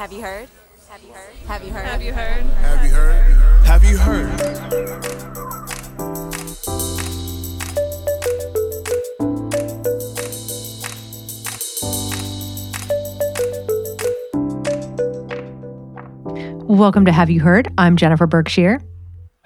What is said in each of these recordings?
Have you heard? Have you heard? Have you heard? Have you heard? Have you heard? Have you heard? Welcome to Have You Heard? I'm Jennifer Berkshire.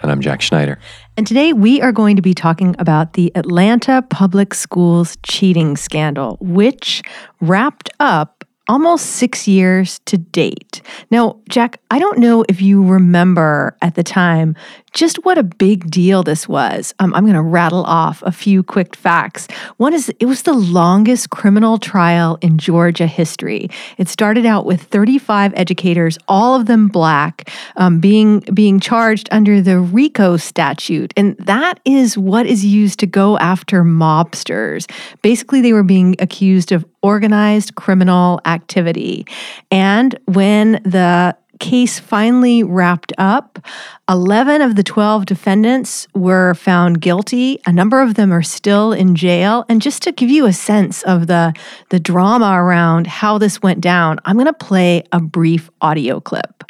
And I'm Jack Schneider. And today we are going to be talking about the Atlanta Public Schools cheating scandal, which wrapped up almost six years to date. Now, Jack, I don't know if you remember at the time just what a big deal this was. Um, I'm going to rattle off a few quick facts. One is it was the longest criminal trial in Georgia history. It started out with 35 educators, all of them black, um, being being charged under the RICO statute, and that is what is used to go after mobsters. Basically, they were being accused of organized criminal activity, and when the case finally wrapped up, 11 of the 12 defendants were found guilty. A number of them are still in jail. And just to give you a sense of the, the drama around how this went down, I'm going to play a brief audio clip.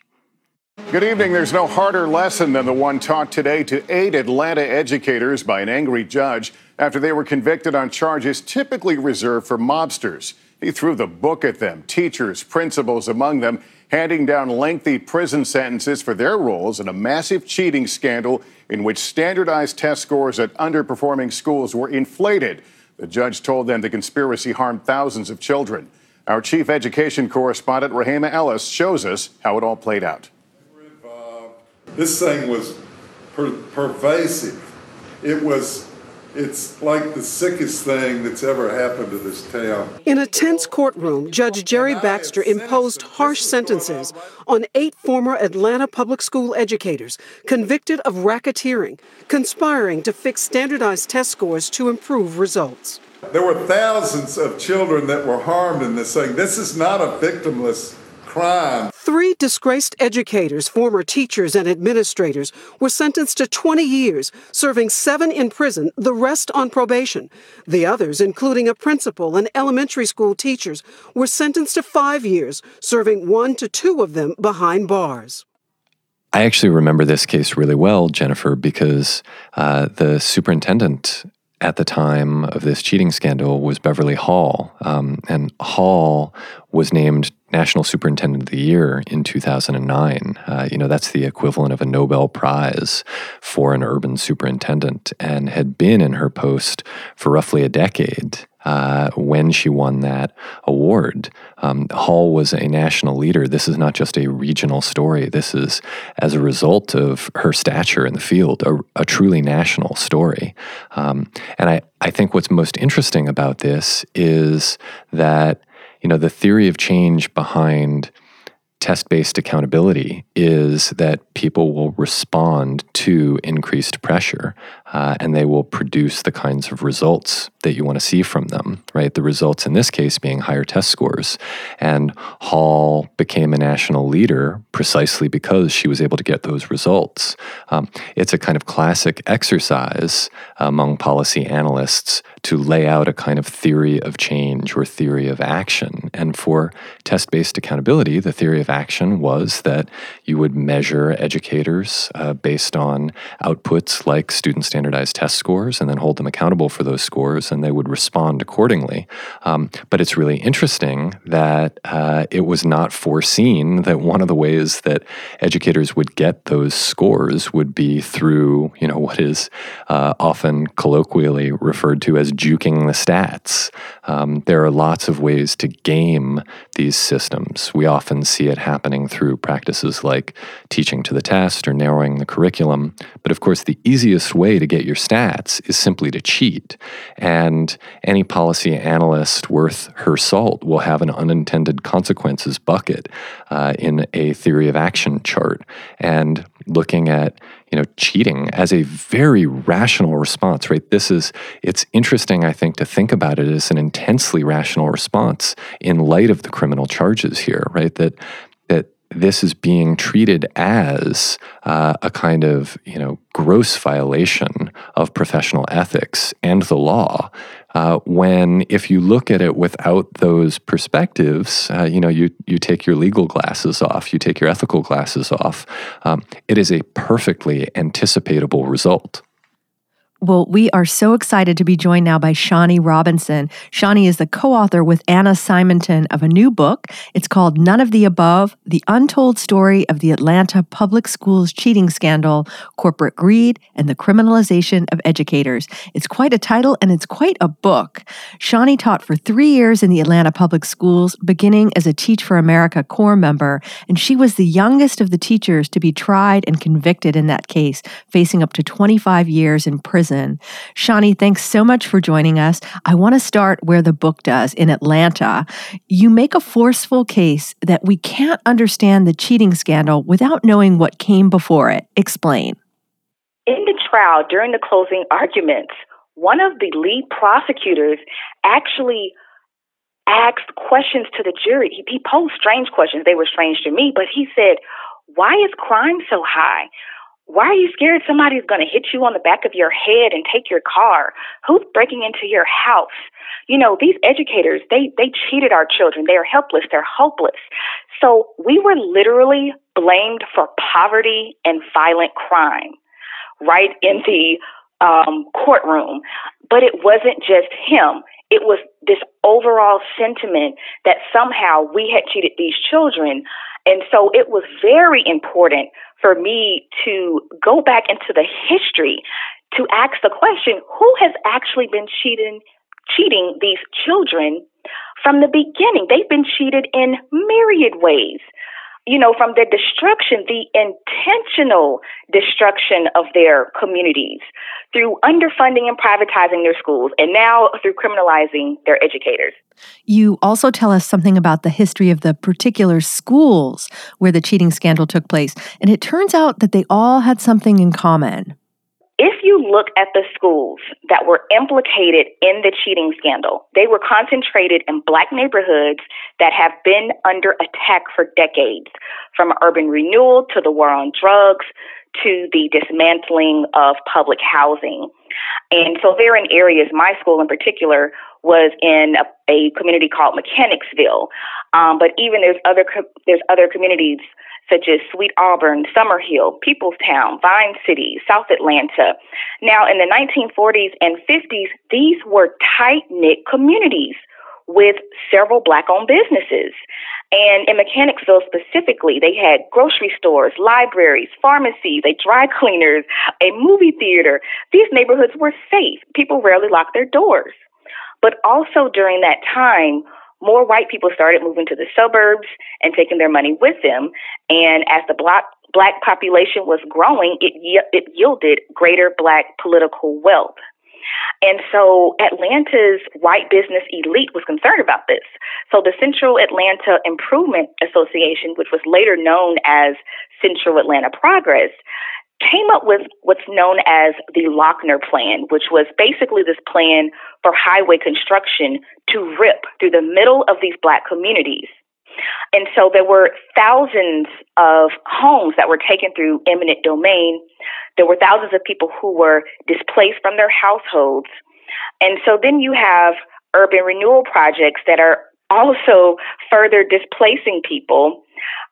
Good evening. There's no harder lesson than the one taught today to eight Atlanta educators by an angry judge after they were convicted on charges typically reserved for mobsters. He threw the book at them, teachers, principals among them, handing down lengthy prison sentences for their roles in a massive cheating scandal in which standardized test scores at underperforming schools were inflated. The judge told them the conspiracy harmed thousands of children. Our chief education correspondent, Rehema Ellis, shows us how it all played out. This thing was per- pervasive. It was, it's like the sickest thing that's ever happened to this town. In a tense courtroom, Judge Jerry Baxter imposed harsh sentences on eight former Atlanta public school educators convicted of racketeering, conspiring to fix standardized test scores to improve results. There were thousands of children that were harmed in this thing. This is not a victimless crime. Three disgraced educators, former teachers, and administrators were sentenced to 20 years, serving seven in prison, the rest on probation. The others, including a principal and elementary school teachers, were sentenced to five years, serving one to two of them behind bars. I actually remember this case really well, Jennifer, because uh, the superintendent at the time of this cheating scandal was Beverly Hall. Um, and Hall was named National Superintendent of the Year in 2009. Uh, you know, that's the equivalent of a Nobel Prize for an urban superintendent, and had been in her post for roughly a decade. Uh, when she won that award. Um, Hall was a national leader. This is not just a regional story. This is, as a result of her stature in the field, a, a truly national story. Um, and I, I think what's most interesting about this is that you know the theory of change behind test based accountability is that people will respond to increased pressure uh, and they will produce the kinds of results that you want to see from them, right? The results in this case being higher test scores. And Hall became a national leader precisely because she was able to get those results. Um, it's a kind of classic exercise among policy analysts to lay out a kind of theory of change or theory of action. And for test based accountability, the theory of action was that you would measure educators uh, based on outputs like student standardized test scores and then hold them accountable for those scores and they would respond accordingly. Um, but it's really interesting that uh, it was not foreseen that one of the ways that educators would get those scores would be through, you know, what is uh, often colloquially referred to as juking the stats. Um, there are lots of ways to game these systems. We often see it happening through practices like teaching to the test or narrowing the curriculum. But of course, the easiest way to get your stats is simply to cheat. And any policy analyst worth her salt will have an unintended consequences bucket uh, in a theory of action chart. And looking at you know cheating as a very rational response right this is it's interesting i think to think about it as an intensely rational response in light of the criminal charges here right that this is being treated as uh, a kind of you know gross violation of professional ethics and the law. Uh, when if you look at it without those perspectives, uh, you know you you take your legal glasses off, you take your ethical glasses off. Um, it is a perfectly anticipatable result. Well, we are so excited to be joined now by Shani Robinson. Shani is the co author with Anna Simonton of a new book. It's called None of the Above The Untold Story of the Atlanta Public Schools Cheating Scandal, Corporate Greed, and the Criminalization of Educators. It's quite a title and it's quite a book. Shawnee taught for three years in the Atlanta Public Schools, beginning as a Teach for America Corps member, and she was the youngest of the teachers to be tried and convicted in that case, facing up to 25 years in prison prison. Shani, thanks so much for joining us. I want to start where the book does in Atlanta. You make a forceful case that we can't understand the cheating scandal without knowing what came before it. Explain. In the trial, during the closing arguments, one of the lead prosecutors actually asked questions to the jury. He, he posed strange questions. They were strange to me, but he said, Why is crime so high? Why are you scared somebody's going to hit you on the back of your head and take your car? Who's breaking into your house? You know, these educators, they, they cheated our children. They are helpless. They're hopeless. So we were literally blamed for poverty and violent crime right in the um, courtroom. But it wasn't just him. It was this overall sentiment that somehow we had cheated these children. And so it was very important for me to go back into the history to ask the question who has actually been cheating cheating these children from the beginning they've been cheated in myriad ways you know, from the destruction, the intentional destruction of their communities through underfunding and privatizing their schools, and now through criminalizing their educators. You also tell us something about the history of the particular schools where the cheating scandal took place, and it turns out that they all had something in common. You look at the schools that were implicated in the cheating scandal, they were concentrated in black neighborhoods that have been under attack for decades, from urban renewal to the war on drugs to the dismantling of public housing. And so they're in areas, my school in particular was in a, a community called Mechanicsville. Um, but even there's other, there's other communities such as Sweet Auburn, Summerhill, Peoplestown, Vine City, South Atlanta. Now, in the 1940s and 50s, these were tight knit communities with several black owned businesses. And in Mechanicsville specifically, they had grocery stores, libraries, pharmacies, a dry cleaners, a movie theater. These neighborhoods were safe. People rarely locked their doors. But also during that time, more white people started moving to the suburbs and taking their money with them. And as the black black population was growing, it it yielded greater black political wealth. And so Atlanta's white business elite was concerned about this. So the Central Atlanta Improvement Association, which was later known as Central Atlanta Progress, came up with what's known as the Lochner Plan, which was basically this plan for highway construction to rip through the middle of these black communities. And so there were thousands of homes that were taken through eminent domain. There were thousands of people who were displaced from their households. And so then you have urban renewal projects that are also further displacing people.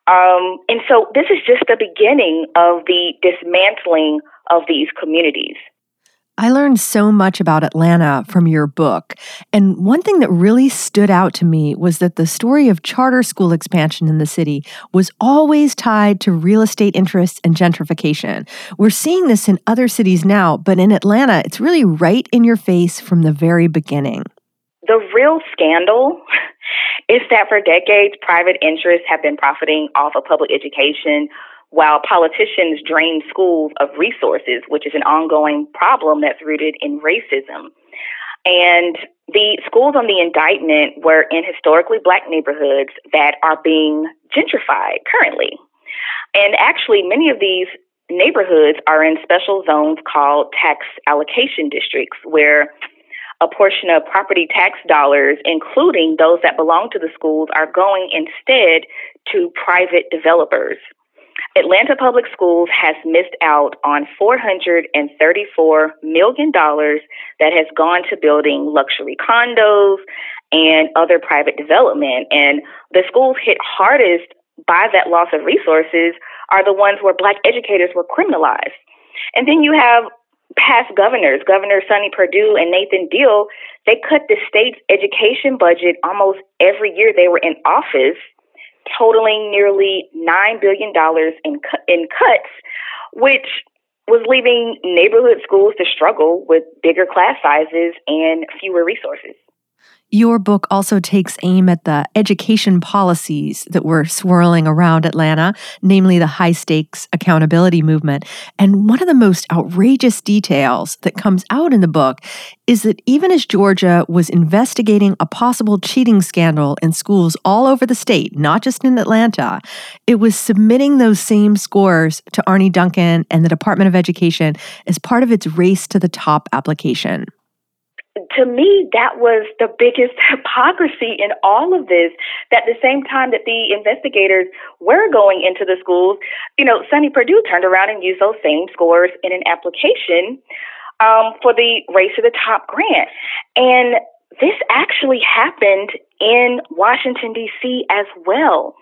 Um, and so this is just the beginning of the dismantling of these communities. I learned so much about Atlanta from your book. And one thing that really stood out to me was that the story of charter school expansion in the city was always tied to real estate interests and gentrification. We're seeing this in other cities now, but in Atlanta, it's really right in your face from the very beginning. The real scandal is that for decades, private interests have been profiting off of public education while politicians drain schools of resources, which is an ongoing problem that's rooted in racism. And the schools on the indictment were in historically black neighborhoods that are being gentrified currently. And actually, many of these neighborhoods are in special zones called tax allocation districts, where a portion of property tax dollars, including those that belong to the schools, are going instead to private developers. Atlanta Public Schools has missed out on $434 million that has gone to building luxury condos and other private development. And the schools hit hardest by that loss of resources are the ones where black educators were criminalized. And then you have past governors, Governor Sonny Perdue and Nathan Deal, they cut the state's education budget almost every year they were in office totaling nearly $9 billion in, in cuts, which was leaving neighborhood schools to struggle with bigger class sizes and fewer resources. Your book also takes aim at the education policies that were swirling around Atlanta, namely the high stakes accountability movement. And one of the most outrageous details that comes out in the book is that even as Georgia was investigating a possible cheating scandal in schools all over the state, not just in Atlanta, it was submitting those same scores to Arne Duncan and the Department of Education as part of its Race to the Top application to me, that was the biggest hypocrisy in all of this. That the same time that the investigators were going into the schools, you know, Sonny Perdue turned around and used those same scores in an application um, for the Race to the Top grant. And this actually happened in Washington, D.C. as well.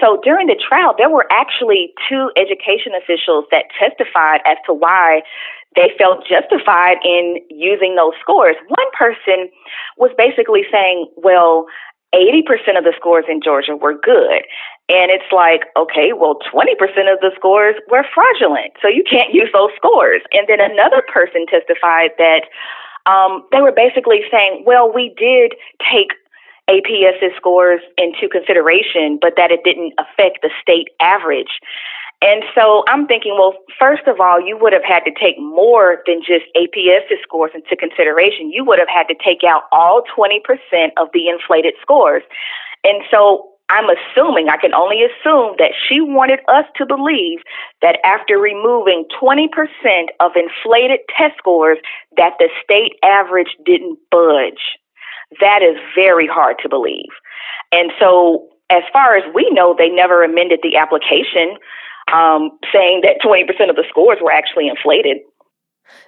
So during the trial, there were actually two education officials that testified as to why they felt justified in using those scores. One person was basically saying, well, 80% of the scores in Georgia were good. And it's like, okay, well, 20% of the scores were fraudulent. So you can't use those scores. And then another person testified that um, they were basically saying, well, we did take APS's scores into consideration, but that it didn't affect the state average. And so I'm thinking, well, first of all, you would have had to take more than just APS scores into consideration. You would have had to take out all 20% of the inflated scores. And so I'm assuming, I can only assume that she wanted us to believe that after removing 20% of inflated test scores, that the state average didn't budge. That is very hard to believe. And so, as far as we know, they never amended the application um, saying that 20% of the scores were actually inflated.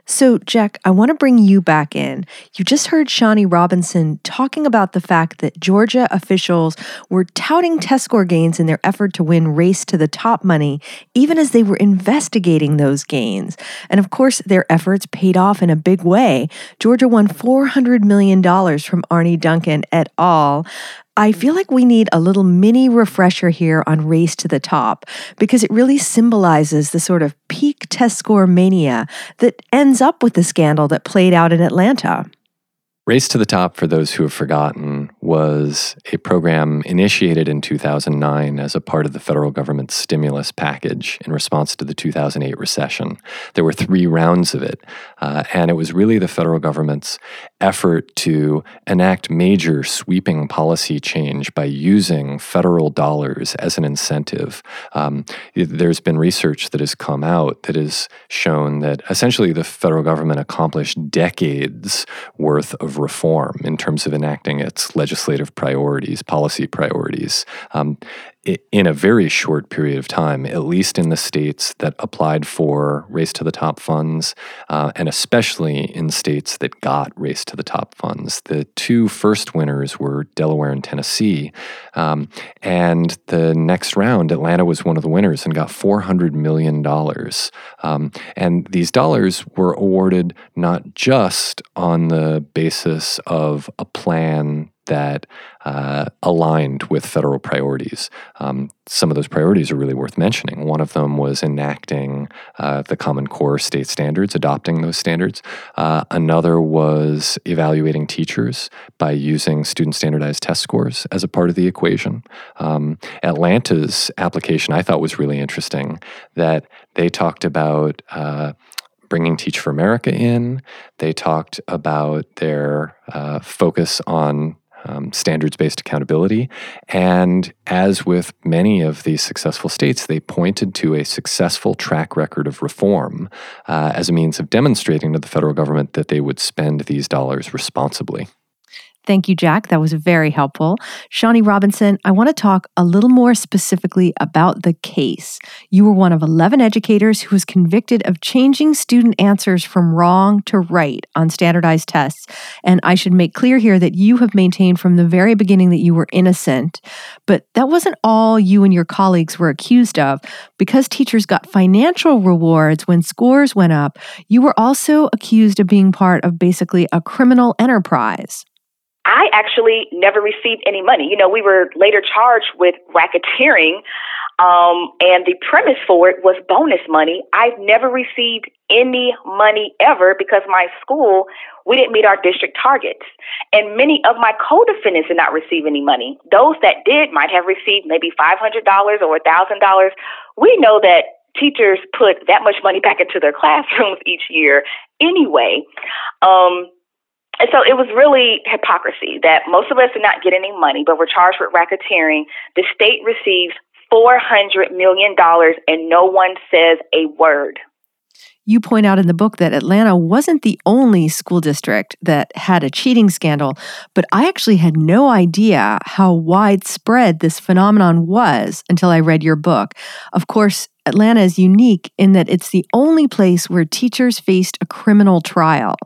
So, Jack, I want to bring you back in. You just heard Shani Robinson talking about the fact that Georgia officials were touting test score gains in their effort to win race to the top money, even as they were investigating those gains. And of course, their efforts paid off in a big way. Georgia won $400 million from Arne Duncan et al. I feel like we need a little mini refresher here on Race to the Top because it really symbolizes the sort of peak test score mania that ends up with the scandal that played out in Atlanta. Race to the Top, for those who have forgotten, was a program initiated in 2009 as a part of the federal government's stimulus package in response to the 2008 recession. There were three rounds of it, uh, and it was really the federal government's effort to enact major sweeping policy change by using federal dollars as an incentive. Um, there's been research that has come out that has shown that essentially the federal government accomplished decades worth of reform in terms of enacting its legislative priorities, policy priorities. Um, in a very short period of time, at least in the states that applied for Race to the Top funds, uh, and especially in states that got Race to the Top funds. The two first winners were Delaware and Tennessee. Um, and the next round, Atlanta was one of the winners and got $400 million. Um, and these dollars were awarded not just on the basis of a plan that uh, aligned with federal priorities. Um, some of those priorities are really worth mentioning. One of them was enacting uh, the Common Core state standards, adopting those standards. Uh, another was evaluating teachers by using student standardized test scores as a part of the equation. Um, Atlanta's application I thought was really interesting that they talked about uh, bringing Teach for America in. They talked about their uh, focus on um, standards based accountability. And as with many of these successful states, they pointed to a successful track record of reform uh, as a means of demonstrating to the federal government that they would spend these dollars responsibly. Thank you, Jack. That was very helpful. Shani Robinson, I want to talk a little more specifically about the case. You were one of 11 educators who was convicted of changing student answers from wrong to right on standardized tests. And I should make clear here that you have maintained from the very beginning that you were innocent. But that wasn't all you and your colleagues were accused of. Because teachers got financial rewards when scores went up, you were also accused of being part of basically a criminal enterprise. I actually never received any money. You know, we were later charged with racketeering, um, and the premise for it was bonus money. I've never received any money ever because my school, we didn't meet our district targets. And many of my co defendants did not receive any money. Those that did might have received maybe $500 or $1,000. We know that teachers put that much money back into their classrooms each year anyway. Um, and so it was really hypocrisy that most of us did not get any money, but we're charged with racketeering. The state receives $400 million and no one says a word. You point out in the book that Atlanta wasn't the only school district that had a cheating scandal, but I actually had no idea how widespread this phenomenon was until I read your book. Of course, Atlanta is unique in that it's the only place where teachers faced a criminal trial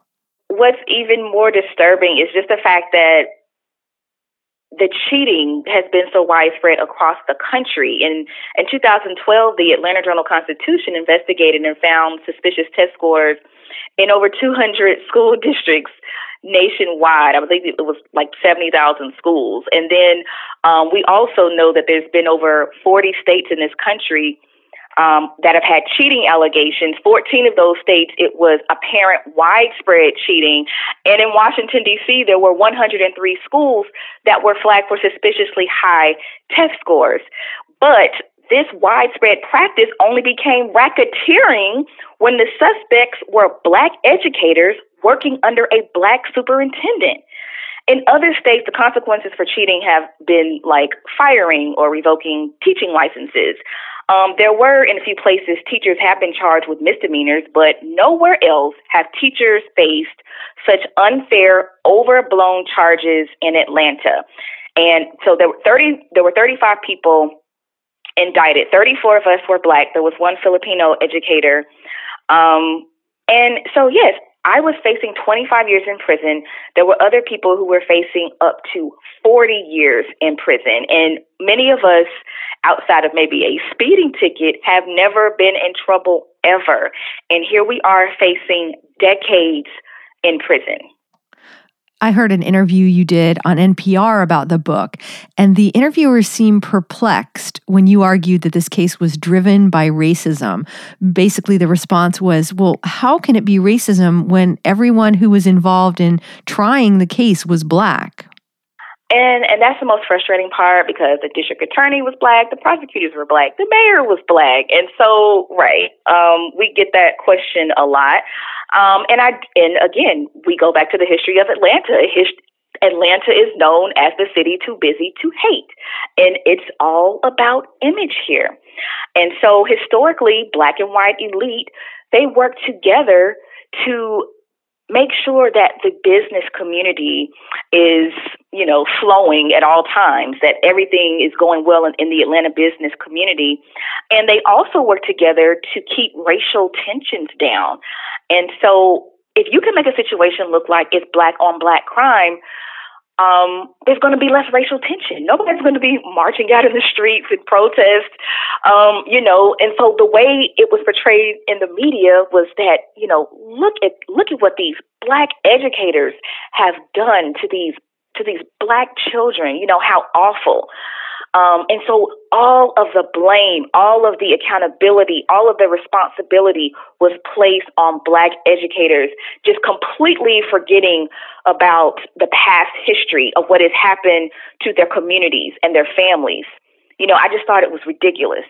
what's even more disturbing is just the fact that the cheating has been so widespread across the country. In in 2012, the Atlanta Journal Constitution investigated and found suspicious test scores in over 200 school districts nationwide. I believe it was like 70,000 schools. And then um, we also know that there's been over 40 states in this country um, that have had cheating allegations. 14 of those states, it was apparent widespread cheating. And in Washington, D.C., there were 103 schools that were flagged for suspiciously high test scores. But this widespread practice only became racketeering when the suspects were black educators working under a black superintendent. In other states, the consequences for cheating have been like firing or revoking teaching licenses. Um, there were, in a few places, teachers have been charged with misdemeanors, but nowhere else have teachers faced such unfair, overblown charges in Atlanta. And so there were 30, there were 35 people indicted. 34 of us were black. There was one Filipino educator. Um, and so, yes, I was facing 25 years in prison. There were other people who were facing up to 40 years in prison. And many of us, outside of maybe a speeding ticket, have never been in trouble ever. And here we are facing decades in prison. I heard an interview you did on NPR about the book, and the interviewer seemed perplexed when you argued that this case was driven by racism. Basically, the response was, Well, how can it be racism when everyone who was involved in trying the case was black? And and that's the most frustrating part because the district attorney was black, the prosecutors were black, the mayor was black, and so right, um, we get that question a lot. Um, and I and again, we go back to the history of Atlanta. His, Atlanta is known as the city too busy to hate, and it's all about image here. And so historically, black and white elite they work together to make sure that the business community is, you know, flowing at all times, that everything is going well in, in, the Atlanta business community. And they also work together to keep racial tensions down. And so if you can make a situation look like it's black on black crime, um, there's going to be less racial tension. Nobody's going to be marching out in the streets and protest, um, you know. And so the way it was portrayed in the media was that, you know, look at look at what these black educators have done to these to these black children. You know how awful. Um, and so all of the blame, all of the accountability, all of the responsibility was placed on black educators, just completely forgetting about the past history of what has happened to their communities and their families. You know, I just thought it was ridiculous.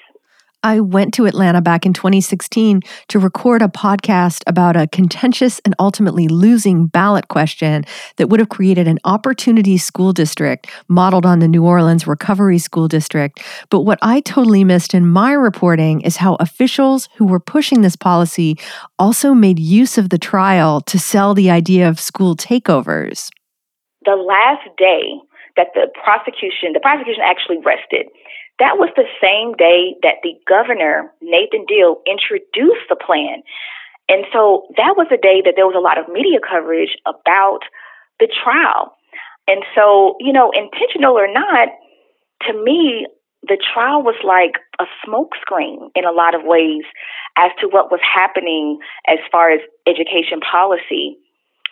I went to Atlanta back in 2016 to record a podcast about a contentious and ultimately losing ballot question that would have created an opportunity school district modeled on the New Orleans Recovery School District. But what I totally missed in my reporting is how officials who were pushing this policy also made use of the trial to sell the idea of school takeovers. The last day that the prosecution, the prosecution actually rested that was the same day that the governor, Nathan Deal, introduced the plan. And so that was the day that there was a lot of media coverage about the trial. And so, you know, intentional or not, to me, the trial was like a smokescreen in a lot of ways as to what was happening as far as education policy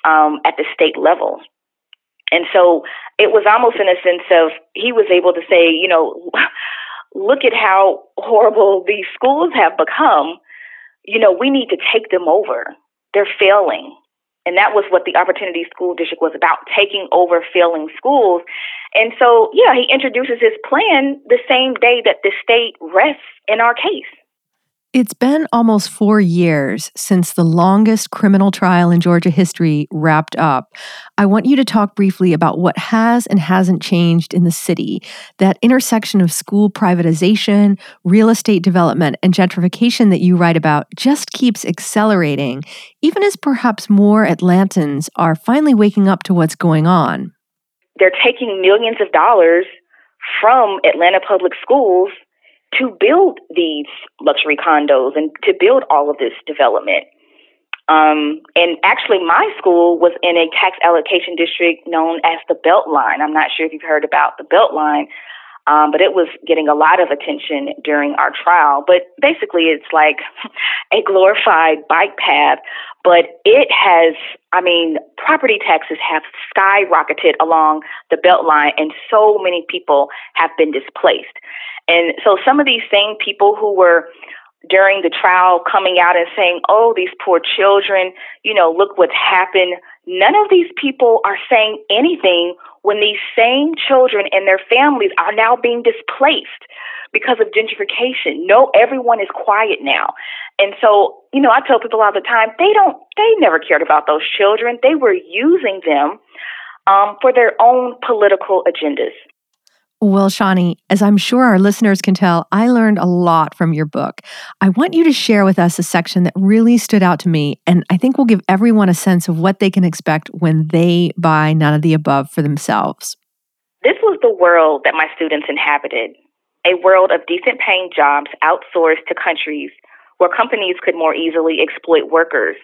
um, at the state level. And so it was almost in a sense of he was able to say, you know, look at how horrible these schools have become. You know, we need to take them over. They're failing. And that was what the Opportunity School District was about taking over failing schools. And so, yeah, he introduces his plan the same day that the state rests in our case. It's been almost four years since the longest criminal trial in Georgia history wrapped up. I want you to talk briefly about what has and hasn't changed in the city. That intersection of school privatization, real estate development, and gentrification that you write about just keeps accelerating, even as perhaps more Atlantans are finally waking up to what's going on. They're taking millions of dollars from Atlanta public schools to build these luxury condos and to build all of this development. Um, and actually, my school was in a tax allocation district known as the Beltline. I'm not sure if you've heard about the Beltline, um, but it was getting a lot of attention during our trial. But basically, it's like a glorified bike path, but it has, I mean, property taxes have skyrocketed along the Beltline, and so many people have been displaced. And so some of these same people who were during the trial coming out and saying, oh, these poor children, you know, look what's happened. None of these people are saying anything when these same children and their families are now being displaced because of gentrification. No, everyone is quiet now. And so, you know, I tell people all the time, they don't, they never cared about those children. They were using them um, for their own political agendas. Well, Shani, as I'm sure our listeners can tell, I learned a lot from your book. I want you to share with us a section that really stood out to me, and I think will give everyone a sense of what they can expect when they buy None of the Above for themselves. This was the world that my students inhabited a world of decent paying jobs outsourced to countries where companies could more easily exploit workers.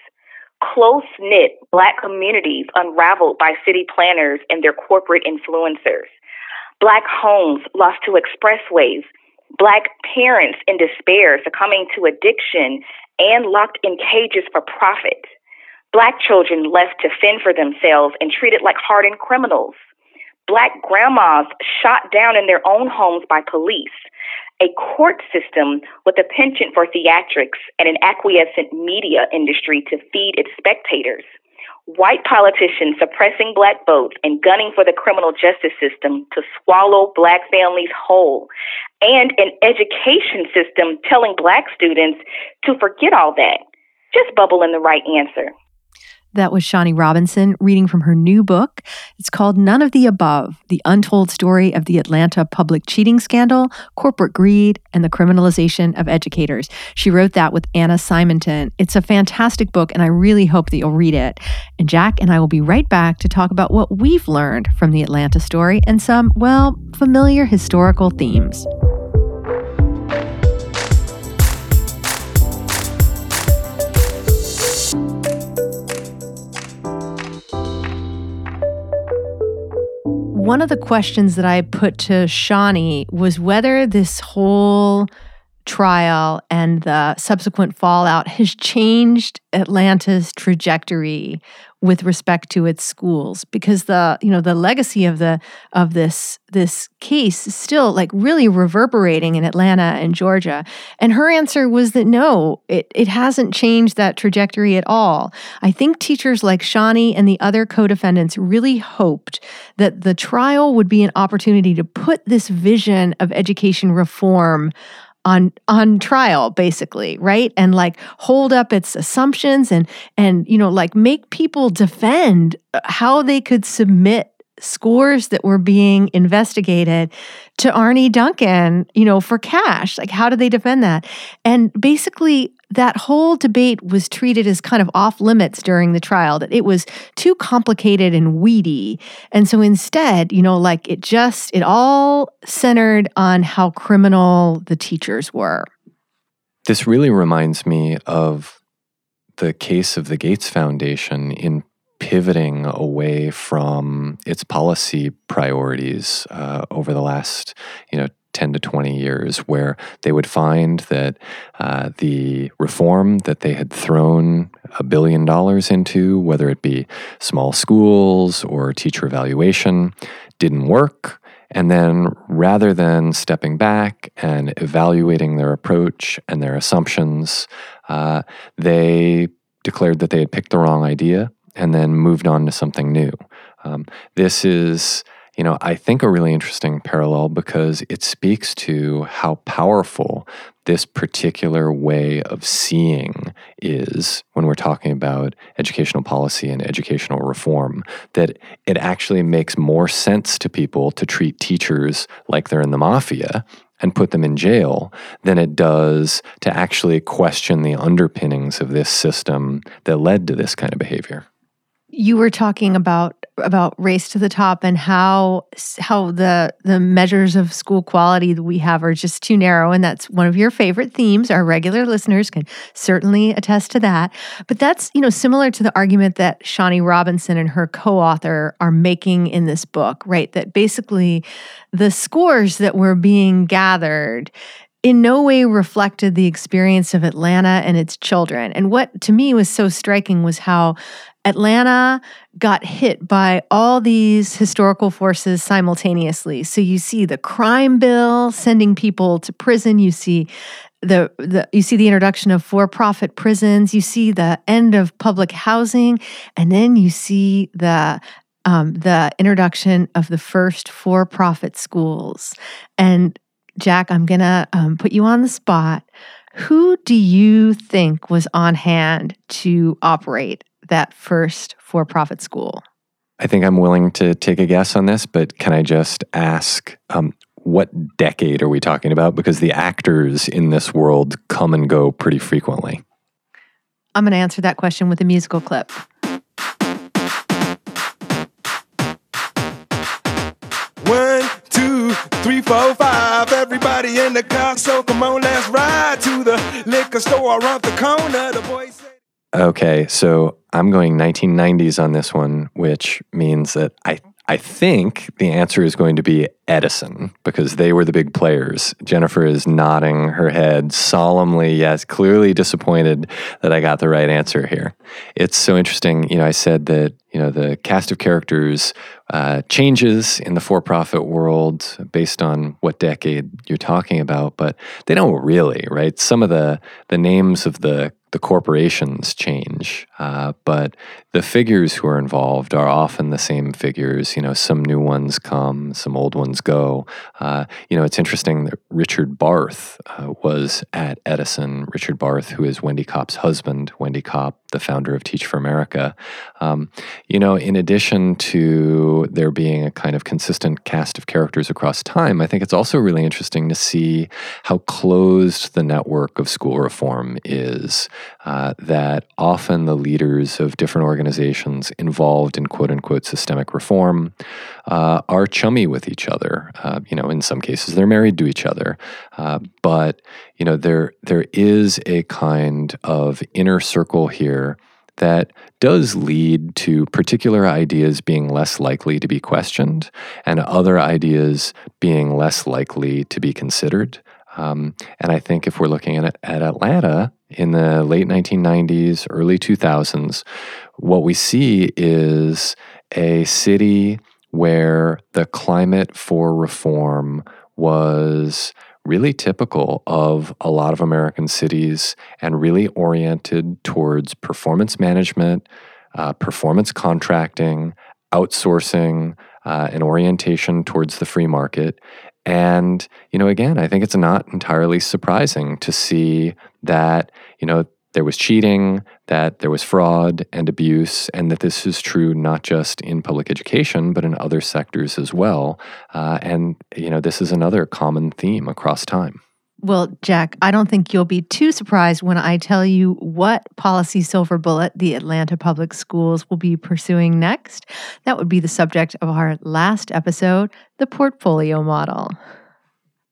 Close knit black communities unraveled by city planners and their corporate influencers Black homes lost to expressways, Black parents in despair succumbing to addiction and locked in cages for profit, Black children left to fend for themselves and treated like hardened criminals, Black grandmas shot down in their own homes by police, a court system with a penchant for theatrics and an acquiescent media industry to feed its spectators white politicians suppressing black votes and gunning for the criminal justice system to swallow black families whole, and an education system telling black students to forget all that. Just bubble in the right answer. That was Shani Robinson reading from her new book. It's called None of the Above The Untold Story of the Atlanta Public Cheating Scandal, Corporate Greed, and the Criminalization of Educators. She wrote that with Anna Simonton. It's a fantastic book, and I really hope that you'll read it. And Jack and I will be right back to talk about what we've learned from the Atlanta story and some, well, familiar historical themes. One of the questions that I put to Shani was whether this whole trial and the subsequent fallout has changed Atlanta's trajectory with respect to its schools because the you know the legacy of the of this this case is still like really reverberating in Atlanta and Georgia. And her answer was that no it it hasn't changed that trajectory at all. I think teachers like Shani and the other co-defendants really hoped that the trial would be an opportunity to put this vision of education reform on on trial basically right and like hold up its assumptions and and you know like make people defend uh, how they could submit scores that were being investigated to Arne Duncan, you know, for cash. Like, how do they defend that? And basically, that whole debate was treated as kind of off limits during the trial, that it was too complicated and weedy. And so instead, you know, like it just, it all centered on how criminal the teachers were. This really reminds me of the case of the Gates Foundation in pivoting away from its policy priorities uh, over the last, you know, 10 to 20 years, where they would find that uh, the reform that they had thrown a billion dollars into, whether it be small schools or teacher evaluation, didn't work. And then rather than stepping back and evaluating their approach and their assumptions, uh, they declared that they had picked the wrong idea and then moved on to something new. Um, this is, you know, I think a really interesting parallel because it speaks to how powerful this particular way of seeing is when we're talking about educational policy and educational reform. That it actually makes more sense to people to treat teachers like they're in the mafia and put them in jail than it does to actually question the underpinnings of this system that led to this kind of behavior you were talking about about race to the top and how how the the measures of school quality that we have are just too narrow and that's one of your favorite themes. Our regular listeners can certainly attest to that. But that's you know similar to the argument that Shani Robinson and her co-author are making in this book right? That basically the scores that were being gathered in no way reflected the experience of Atlanta and its children. And what to me was so striking was how Atlanta got hit by all these historical forces simultaneously. So you see the crime bill sending people to prison, you see the, the you see the introduction of for-profit prisons, you see the end of public housing, and then you see the um, the introduction of the first for-profit schools. And Jack, I'm gonna um, put you on the spot. Who do you think was on hand to operate that first for profit school? I think I'm willing to take a guess on this, but can I just ask um, what decade are we talking about? Because the actors in this world come and go pretty frequently. I'm going to answer that question with a musical clip. One, two, three, four, five. Everybody in the car, so come on, let's ride to the liquor store around the corner. The boys say. Okay, so I'm going 1990s on this one, which means that I I think the answer is going to be Edison because they were the big players. Jennifer is nodding her head solemnly, yes, clearly disappointed that I got the right answer here. It's so interesting. You know, I said that, you know, the cast of characters uh, changes in the for profit world based on what decade you're talking about, but they don't really, right? Some of the, the names of the the corporations change, uh, but the figures who are involved are often the same figures. You know, some new ones come, some old ones go. Uh, you know, it's interesting that Richard Barth uh, was at Edison. Richard Barth, who is Wendy Kopp's husband, Wendy Kopp, the founder of Teach for America. Um, you know, in addition to there being a kind of consistent cast of characters across time, I think it's also really interesting to see how closed the network of school reform is. Uh, that often the leaders of different organizations involved in quote unquote systemic reform uh, are chummy with each other. Uh, you know, in some cases they're married to each other, uh, but you know there there is a kind of inner circle here that does lead to particular ideas being less likely to be questioned and other ideas being less likely to be considered. Um, and I think if we're looking at, at Atlanta in the late 1990s, early 2000s, what we see is a city where the climate for reform was really typical of a lot of American cities and really oriented towards performance management, uh, performance contracting, outsourcing, uh, an orientation towards the free market. And, you know, again, I think it's not entirely surprising to see that, you know, there was cheating, that there was fraud and abuse, and that this is true not just in public education, but in other sectors as well. Uh, and, you know, this is another common theme across time. Well, Jack, I don't think you'll be too surprised when I tell you what policy silver bullet the Atlanta Public Schools will be pursuing next. That would be the subject of our last episode, the portfolio model.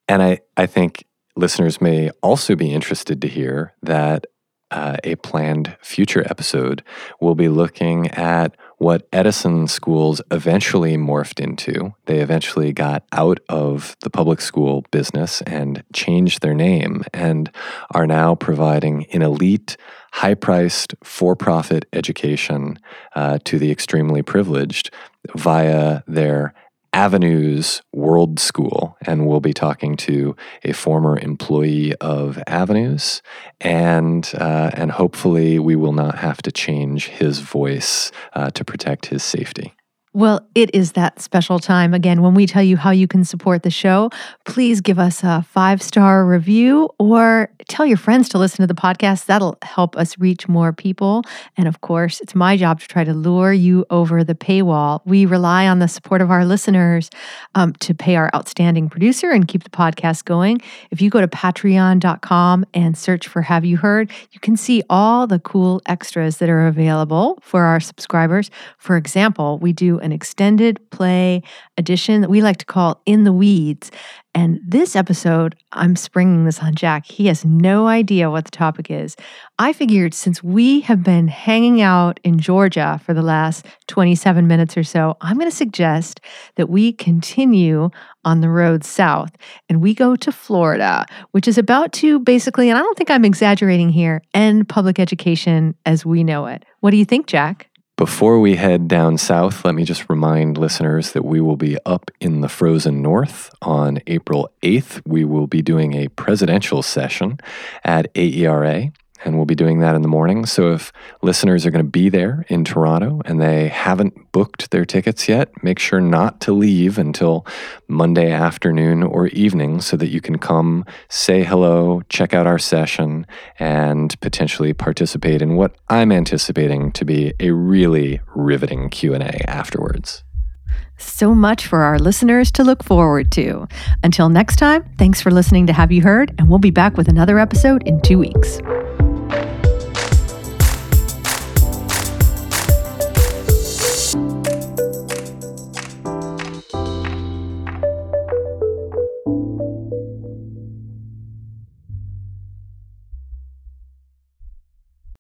And I, I think listeners may also be interested to hear that uh, a planned future episode, we'll be looking at what Edison schools eventually morphed into. They eventually got out of the public school business and changed their name and are now providing an elite, high priced, for profit education uh, to the extremely privileged via their Avenues World School, and we'll be talking to a former employee of Avenues, and uh, and hopefully we will not have to change his voice uh, to protect his safety. Well, it is that special time again when we tell you how you can support the show. Please give us a five star review or tell your friends to listen to the podcast. That'll help us reach more people. And of course, it's my job to try to lure you over the paywall. We rely on the support of our listeners um, to pay our outstanding producer and keep the podcast going. If you go to patreon.com and search for Have You Heard, you can see all the cool extras that are available for our subscribers. For example, we do an extended play edition that we like to call In the Weeds. And this episode, I'm springing this on Jack. He has no idea what the topic is. I figured since we have been hanging out in Georgia for the last 27 minutes or so, I'm going to suggest that we continue on the road south and we go to Florida, which is about to basically, and I don't think I'm exaggerating here, end public education as we know it. What do you think, Jack? Before we head down south, let me just remind listeners that we will be up in the frozen north on April 8th. We will be doing a presidential session at AERA and we'll be doing that in the morning. So if listeners are going to be there in Toronto and they haven't booked their tickets yet, make sure not to leave until Monday afternoon or evening so that you can come say hello, check out our session and potentially participate in what I'm anticipating to be a really riveting Q&A afterwards. So much for our listeners to look forward to. Until next time, thanks for listening to Have You Heard, and we'll be back with another episode in two weeks.